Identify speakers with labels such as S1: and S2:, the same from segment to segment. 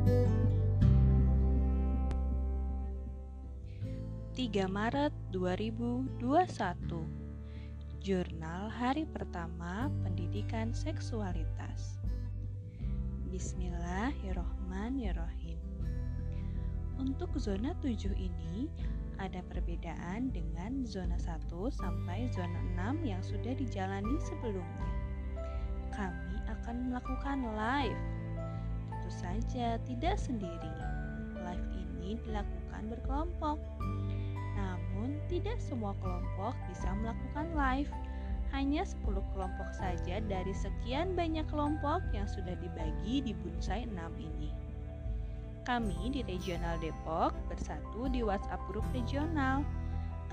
S1: 3 Maret 2021 Jurnal Hari Pertama Pendidikan Seksualitas. Bismillahirrohmanirrohim Untuk zona 7 ini ada perbedaan dengan zona 1 sampai zona 6 yang sudah dijalani sebelumnya. Kami akan melakukan live saja tidak sendiri Live ini dilakukan berkelompok namun, tidak semua kelompok bisa melakukan live. Hanya 10 kelompok saja dari sekian banyak kelompok yang sudah dibagi di Bunsai 6 ini. Kami di Regional Depok bersatu di WhatsApp grup regional.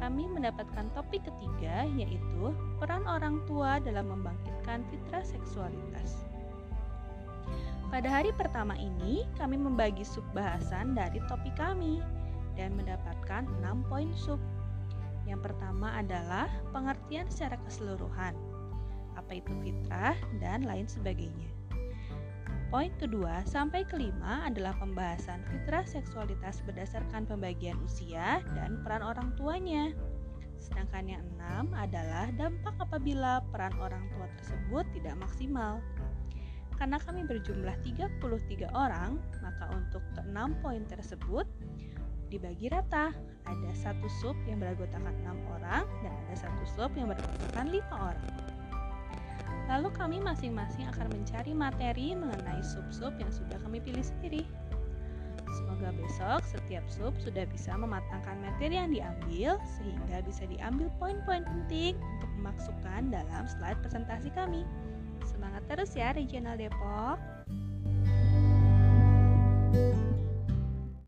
S1: Kami mendapatkan topik ketiga yaitu peran orang tua dalam membangkitkan fitrah seksualitas. Pada hari pertama ini, kami membagi sub bahasan dari topik kami dan mendapatkan 6 poin sub. Yang pertama adalah pengertian secara keseluruhan, apa itu fitrah dan lain sebagainya. Poin kedua sampai kelima adalah pembahasan fitrah seksualitas berdasarkan pembagian usia dan peran orang tuanya. Sedangkan yang enam adalah dampak apabila peran orang tua tersebut tidak maksimal. Karena kami berjumlah 33 orang, maka untuk keenam poin tersebut dibagi rata. Ada satu sub yang beranggotakan enam orang dan ada satu sub yang beranggotakan lima orang. Lalu kami masing-masing akan mencari materi mengenai sub-sub yang sudah kami pilih sendiri. Semoga besok setiap sub sudah bisa mematangkan materi yang diambil sehingga bisa diambil poin-poin penting untuk memasukkan dalam slide presentasi kami. Semangat terus ya Regional Depok.